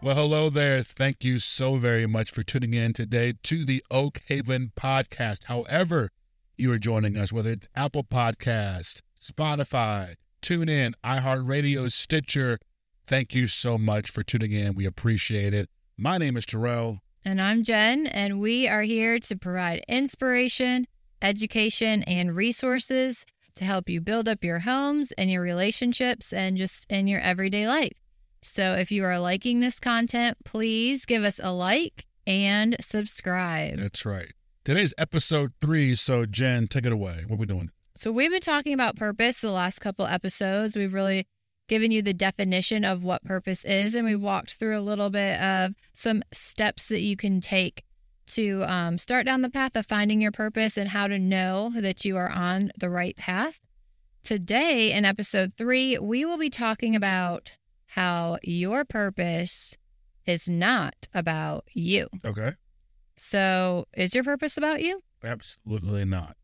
Well, hello there. Thank you so very much for tuning in today to the Oak Haven podcast. However, you are joining us, whether it's Apple Podcast, Spotify, TuneIn, iHeartRadio, Stitcher. Thank you so much for tuning in. We appreciate it. My name is Terrell. And I'm Jen, and we are here to provide inspiration, education, and resources to help you build up your homes and your relationships and just in your everyday life. So if you are liking this content, please give us a like and subscribe. That's right. Today's episode three. So, Jen, take it away. What are we doing? So we've been talking about purpose the last couple episodes. We've really given you the definition of what purpose is, and we've walked through a little bit of some steps that you can take to um, start down the path of finding your purpose and how to know that you are on the right path. Today, in episode three, we will be talking about how your purpose is not about you. Okay. So, is your purpose about you? Absolutely not.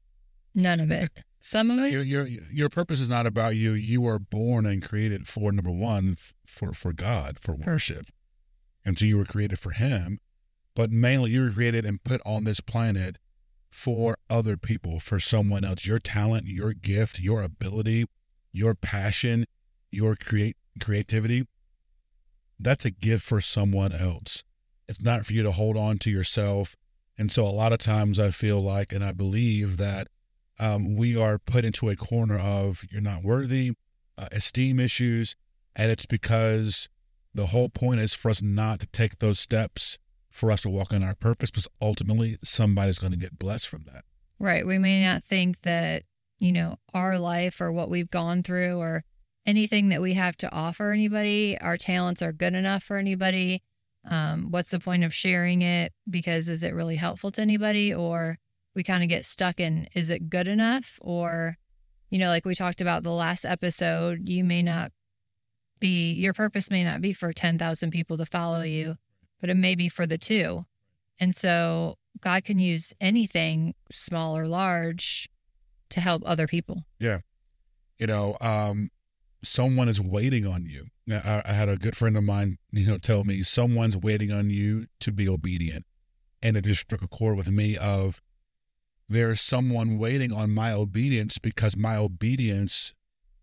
None of it. Some of it. Your, your your purpose is not about you. You were born and created for number one for for God for worship, and so you were created for Him. But mainly, you were created and put on this planet for other people, for someone else. Your talent, your gift, your ability, your passion, your create creativity. That's a gift for someone else. It's not for you to hold on to yourself. And so, a lot of times, I feel like, and I believe that um, we are put into a corner of you're not worthy, uh, esteem issues, and it's because the whole point is for us not to take those steps for us to walk in our purpose, because ultimately somebody's going to get blessed from that. Right. We may not think that, you know, our life or what we've gone through or anything that we have to offer anybody, our talents are good enough for anybody. Um, what's the point of sharing it? Because is it really helpful to anybody? Or we kind of get stuck in is it good enough? Or, you know, like we talked about the last episode, you may not be, your purpose may not be for 10,000 people to follow you, but it may be for the two. And so God can use anything, small or large, to help other people. Yeah. You know, um, someone is waiting on you. I, I had a good friend of mine, you know, tell me someone's waiting on you to be obedient. And it just struck a chord with me of there's someone waiting on my obedience because my obedience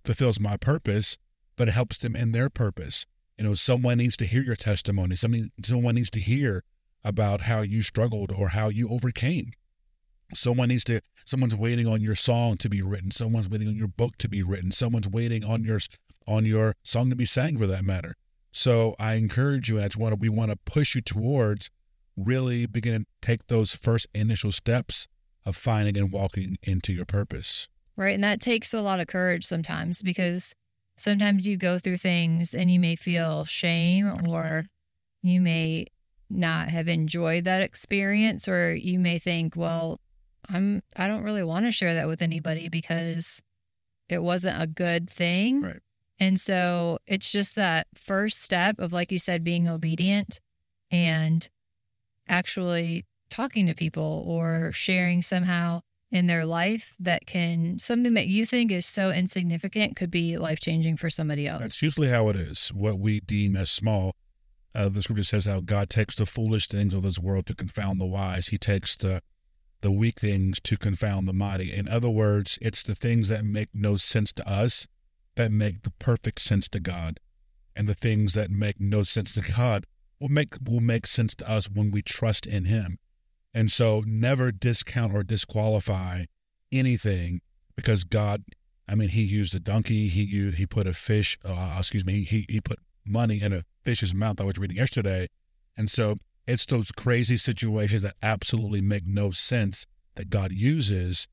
fulfills my purpose, but it helps them in their purpose. You know, someone needs to hear your testimony. Somebody, someone needs to hear about how you struggled or how you overcame. Someone needs to, someone's waiting on your song to be written. Someone's waiting on your book to be written. Someone's waiting on your, on your song to be sang for that matter. So I encourage you, and that's what we want to push you towards really begin to take those first initial steps of finding and walking into your purpose. Right. And that takes a lot of courage sometimes because sometimes you go through things and you may feel shame or you may not have enjoyed that experience or you may think, well, I'm I don't really want to share that with anybody because it wasn't a good thing. Right. And so it's just that first step of like you said being obedient and actually talking to people or sharing somehow in their life that can something that you think is so insignificant could be life changing for somebody else. That's usually how it is. What we deem as small. Uh, the scripture says how God takes the foolish things of this world to confound the wise. He takes the the weak things to confound the mighty. In other words, it's the things that make no sense to us that make the perfect sense to God. And the things that make no sense to God will make will make sense to us when we trust in him. And so never discount or disqualify anything because God, I mean, he used a donkey, he he put a fish, uh, excuse me, he, he put money in a fish's mouth. I was reading yesterday. And so it's those crazy situations that absolutely make no sense that God uses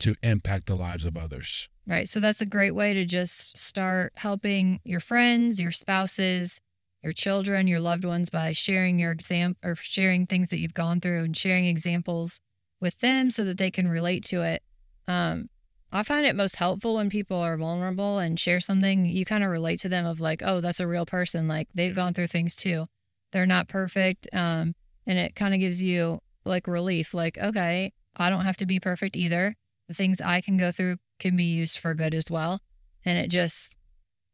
to impact the lives of others. Right. So that's a great way to just start helping your friends, your spouses, your children, your loved ones by sharing your exam or sharing things that you've gone through and sharing examples with them so that they can relate to it. Um, I find it most helpful when people are vulnerable and share something. You kind of relate to them of like, oh, that's a real person. Like they've gone through things too. They're not perfect. Um, and it kind of gives you like relief. Like, okay, I don't have to be perfect either. The things I can go through can be used for good as well. And it just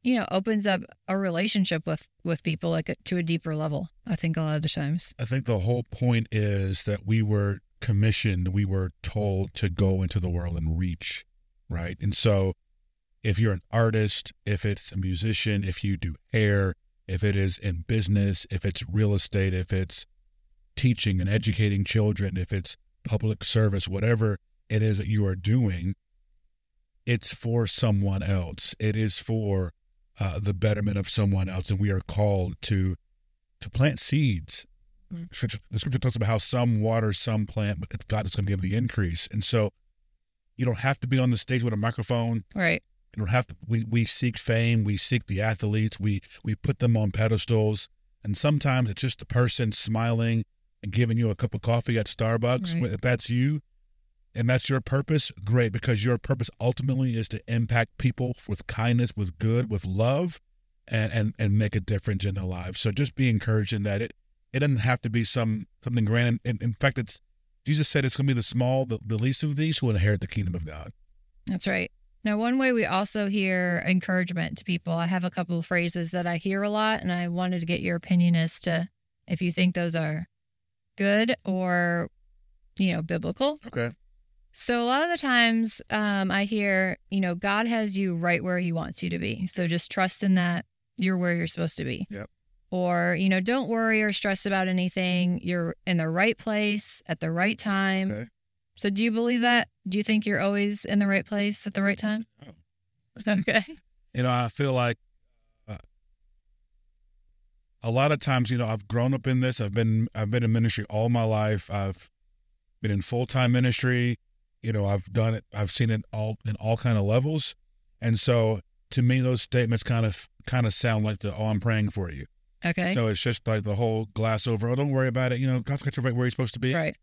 you know opens up a relationship with with people like to a deeper level i think a lot of the times I think the whole point is that we were commissioned, we were told to go into the world and reach, right? And so if you're an artist, if it's a musician, if you do hair, if it is in business, if it's real estate, if it's teaching and educating children, if it's public service, whatever it is that you are doing, it's for someone else. It is for uh, the betterment of someone else, and we are called to to plant seeds. Mm. Scripture, the scripture talks about how some water, some plant, but it's God that's going to give the increase. And so, you don't have to be on the stage with a microphone. right You don't have to. We we seek fame. We seek the athletes. We we put them on pedestals. And sometimes it's just the person smiling and giving you a cup of coffee at Starbucks. Right. If that's you, and that's your purpose, great. Because your purpose ultimately is to impact people with kindness, with good, with love, and and and make a difference in their lives. So just be encouraged in that it it doesn't have to be some something grand. In, in fact, it's Jesus said it's going to be the small, the, the least of these who will inherit the kingdom of God. That's right. Now, one way we also hear encouragement to people, I have a couple of phrases that I hear a lot, and I wanted to get your opinion as to if you think those are good or, you know, biblical. Okay. So, a lot of the times um, I hear, you know, God has you right where he wants you to be. So, just trust in that you're where you're supposed to be. Yep. Or, you know, don't worry or stress about anything. You're in the right place at the right time. Okay. So, do you believe that? Do you think you're always in the right place at the right time? Oh. Okay. you know, I feel like uh, a lot of times, you know, I've grown up in this. I've been I've been in ministry all my life. I've been in full time ministry. You know, I've done it. I've seen it all in all kind of levels, and so to me, those statements kind of kind of sound like the "Oh, I'm praying for you." Okay. So it's just like the whole glass over. Oh, don't worry about it. You know, God's got you right where He's supposed to be, right.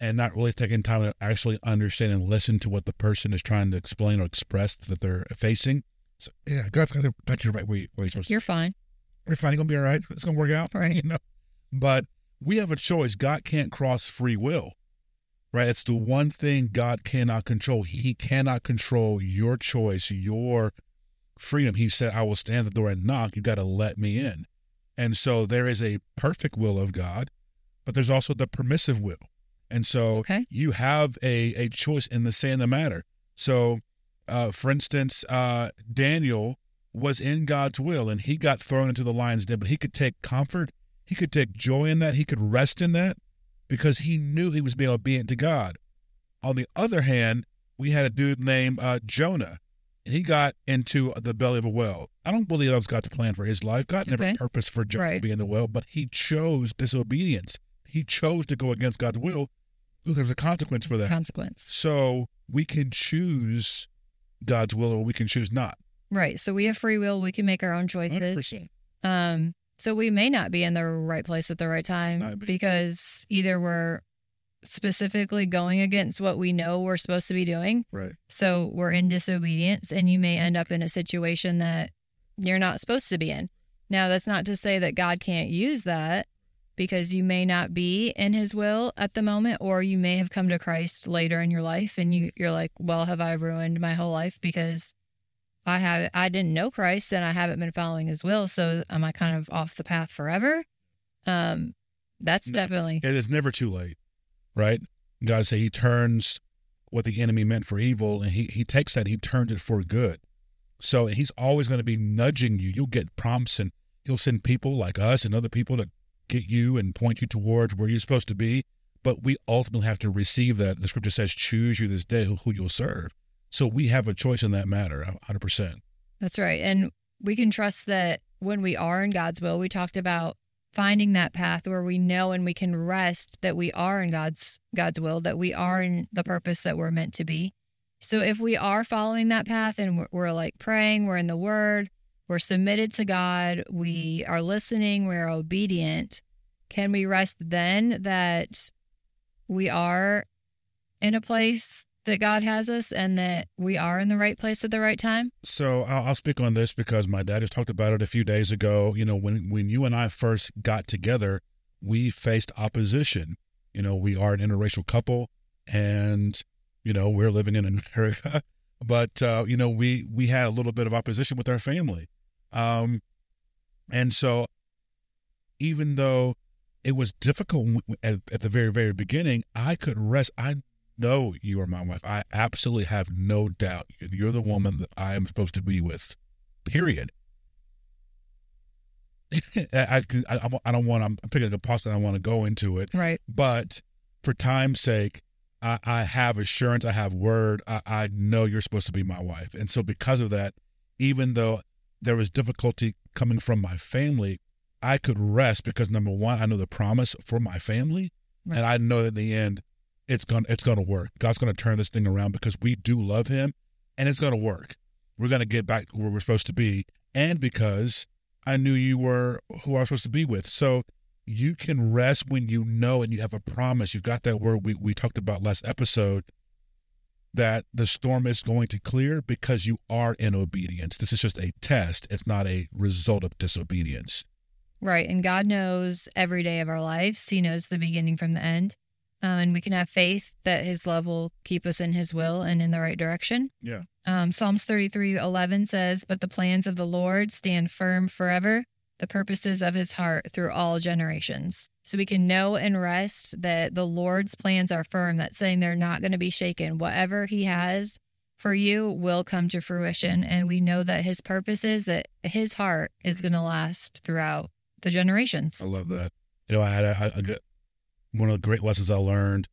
And not really taking time to actually understand and listen to what the person is trying to explain or express that they're facing. So yeah, God's got, got you right where, you, where He's supposed to. You're fine. You're fine. You're gonna be all right. It's gonna work out, Right. You know, but we have a choice. God can't cross free will, right? It's the one thing God cannot control. He cannot control your choice, your freedom. He said, "I will stand at the door and knock. You got to let me in." And so there is a perfect will of God, but there's also the permissive will. And so Okay. you have a, a choice in the say in the matter. So, uh, for instance, uh, Daniel was in God's will and he got thrown into the lion's den, but he could take comfort, he could take joy in that, he could rest in that because he knew he was being obedient to God. On the other hand, we had a dude named uh, Jonah, and he got into the belly of a whale. I don't believe that was God's plan for his life. God never Okay. purposed for Jonah to be in the whale, but he chose disobedience. He chose to go against God's will. So there's a consequence for that. Consequence. So we can choose God's will or we can choose not. Right. So we have free will. We can make our own choices. 100%. Um, so we may not be in the right place at the right time be. because either we're specifically going against what we know we're supposed to be doing. Right. So we're in disobedience and you may end up in a situation that you're not supposed to be in. Now, that's not to say that God can't use that because you may not be in his will at the moment or you may have come to Christ later in your life and you you're like, "Well, have I ruined my whole life because I have I didn't know Christ and I haven't been following his will, so am I kind of off the path forever?" Um that's No. definitely It is never too late, right? God say He turns what the enemy meant for evil, and He He takes that, He turns it for good. So He's always going to be nudging you. You'll get prompts, and He'll send people like us and other people to get you and point you towards where you're supposed to be. But we ultimately have to receive that. The Scripture says, "Choose you this day who, you'll serve." So we have a choice in that matter, hundred percent. That's right. And we can trust that when we are in God's will, we talked about finding that path where we know and we can rest that we are in God's God's will, that we are in the purpose that we're meant to be. So if we are following that path and we're, we're like praying, we're in the word, we're submitted to God, we are listening, we're obedient, can we rest then that we are in a place that God has us and that we are in the right place at the right time? So I'll, speak on this because my dad just talked about it a few days ago. You know, when when you and I first got together, we faced opposition. You know, we are an interracial couple, and you know we're living in America, but uh, you know we we had a little bit of opposition with our family. Um, and so, even though it was difficult at, at the very, very beginning, I could rest. I know you are my wife. I absolutely have no doubt you're the woman that I am supposed to be with. Period. I, I, I, don't want. I'm picking a posture. I want to go into it, Right. but for time's sake, I, I have assurance. I have word. I, I know you're supposed to be my wife, and so because of that, even though there was difficulty coming from my family, I could rest because number one, I know the promise for my family, Right. and I know that in the end, it's gonna it's gonna work. God's gonna turn this thing around because we do love Him, and it's gonna work. We're gonna get back where we're supposed to be, and because I knew you were who I was supposed to be with, so you can rest when you know and you have a promise. You've got that word we, we talked about last episode that the storm is going to clear because you are in obedience. This is just a test, it's not a result of disobedience. Right. And God knows every day of our lives. He knows the beginning from the end. Um, and we can have faith that his love will keep us in his will and in the right direction. Yeah. Um, Psalms 33 11 says, But the plans of the Lord stand firm forever, the purposes of his heart through all generations. So we can know and rest that the Lord's plans are firm. That's saying they're not going to be shaken. Whatever he has for you will come to fruition. And we know that his purposes, that his heart is going to last throughout the generations. I love that. You know, I had a, a, good- one of the great lessons I learned.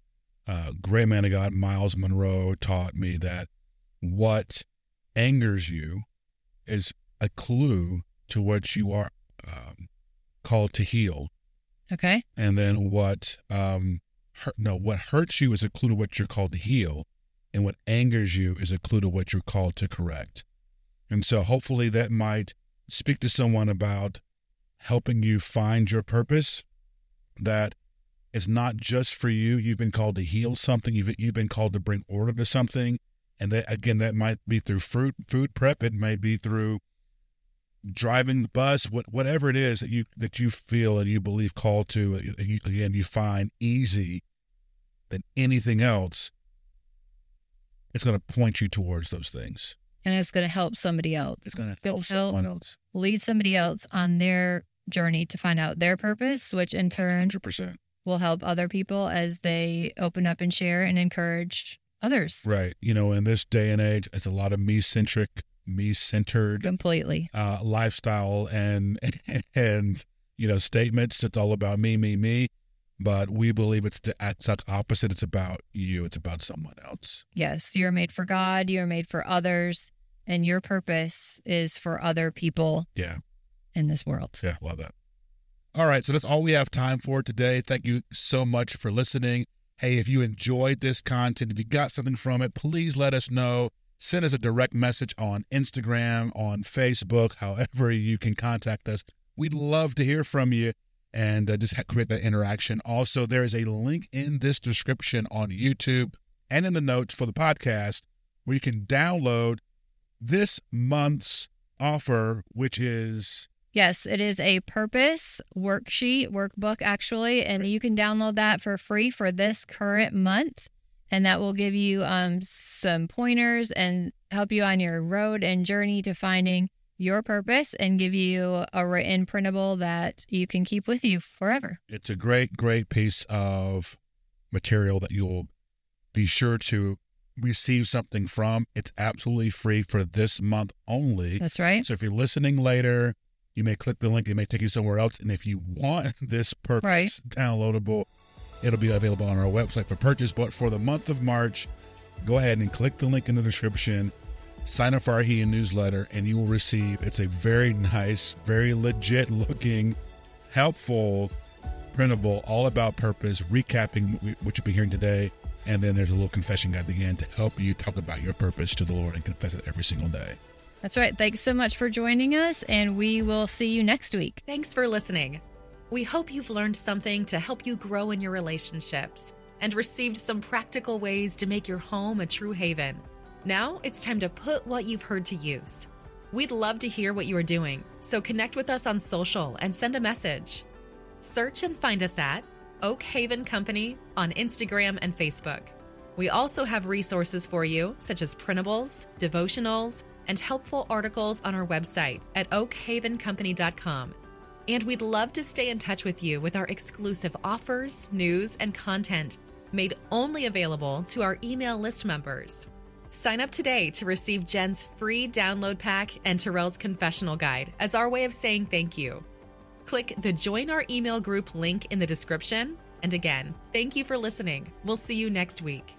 Uh, great man of God, Myles Munroe, taught me that what angers you is a clue to what you are um, called to heal. Okay. and then what um hurt, no what hurts you is a clue to what you're called to heal and what angers you is a clue to what you're called to correct. And so hopefully that might speak to someone about helping you find your purpose that it's not just for you. You've been called to heal something. You've, you've been called to bring order to something. And that again that might be through fruit food prep. It may be through driving the bus, what whatever it is that you that you feel and you believe called to, uh, you, again you find easy than anything else, it's going to point you towards those things. And it's going to help somebody else, It's going to help help. someone else. lead somebody else on their journey to find out their purpose, which in turn Hundred percent. will help other people as they open up and share and encourage others Right. You know, in this day and age, it's a lot of me centric, me centered completely. uh, lifestyle and and you know statements. It's all about me, me, me. But we believe it's the exact opposite. It's about you. It's about someone else. Yes, you're made for God, you're made for others, and your purpose is for other people Yeah. in this world. Yeah, love that. All right, so that's all we have time for today. Thank you so much for listening. Hey, if you enjoyed this content, if you got something from it, please let us know. Send us a direct message on Instagram, on Facebook, however you can contact us. We'd love to hear from you and uh, just create that interaction. Also, there is a link in this description on YouTube and in the notes for the podcast where you can download this month's offer, which is Yes, it is a purpose worksheet, workbook actually, and you can download that for free for this current month. And that will give you um, some pointers and help you on your road and journey to finding your purpose and give you a written printable that you can keep with you forever. It's a great, great piece of material that you'll be sure to receive something from. It's absolutely free for this month only. That's right. So if you're listening later, you may click the link. It may take you somewhere else. And if you want this purpose Right. downloadable, it'll be available on our website for purchase. But for the month of March, go ahead and click the link in the description. Sign up for our He newsletter, and you will receive. It's a very nice, very legit looking, helpful printable, all about purpose, recapping what you've been hearing today. And then there's a little confession guide at the end to help you talk about your purpose to the Lord and confess it every single day. That's right. Thanks so much for joining us, and we will see you next week. Thanks for listening. We hope you've learned something to help you grow in your relationships and received some practical ways to make your home a true haven. Now it's time to put what you've heard to use. We'd love to hear what you are doing, so connect with us on social and send a message. Search and find us at Oak Haven Company on Instagram and Facebook. We also have resources for you, such as printables, devotionals, and helpful articles on our website at oakhavencompany.com. And we'd love to stay in touch with you with our exclusive offers, news, and content made only available to our email list members. Sign up today to receive Jen's free download pack and Terrell's confessional guide as our way of saying thank you. Click the Join Our Email Group link in the description. And again, thank you for listening. We'll see you next week.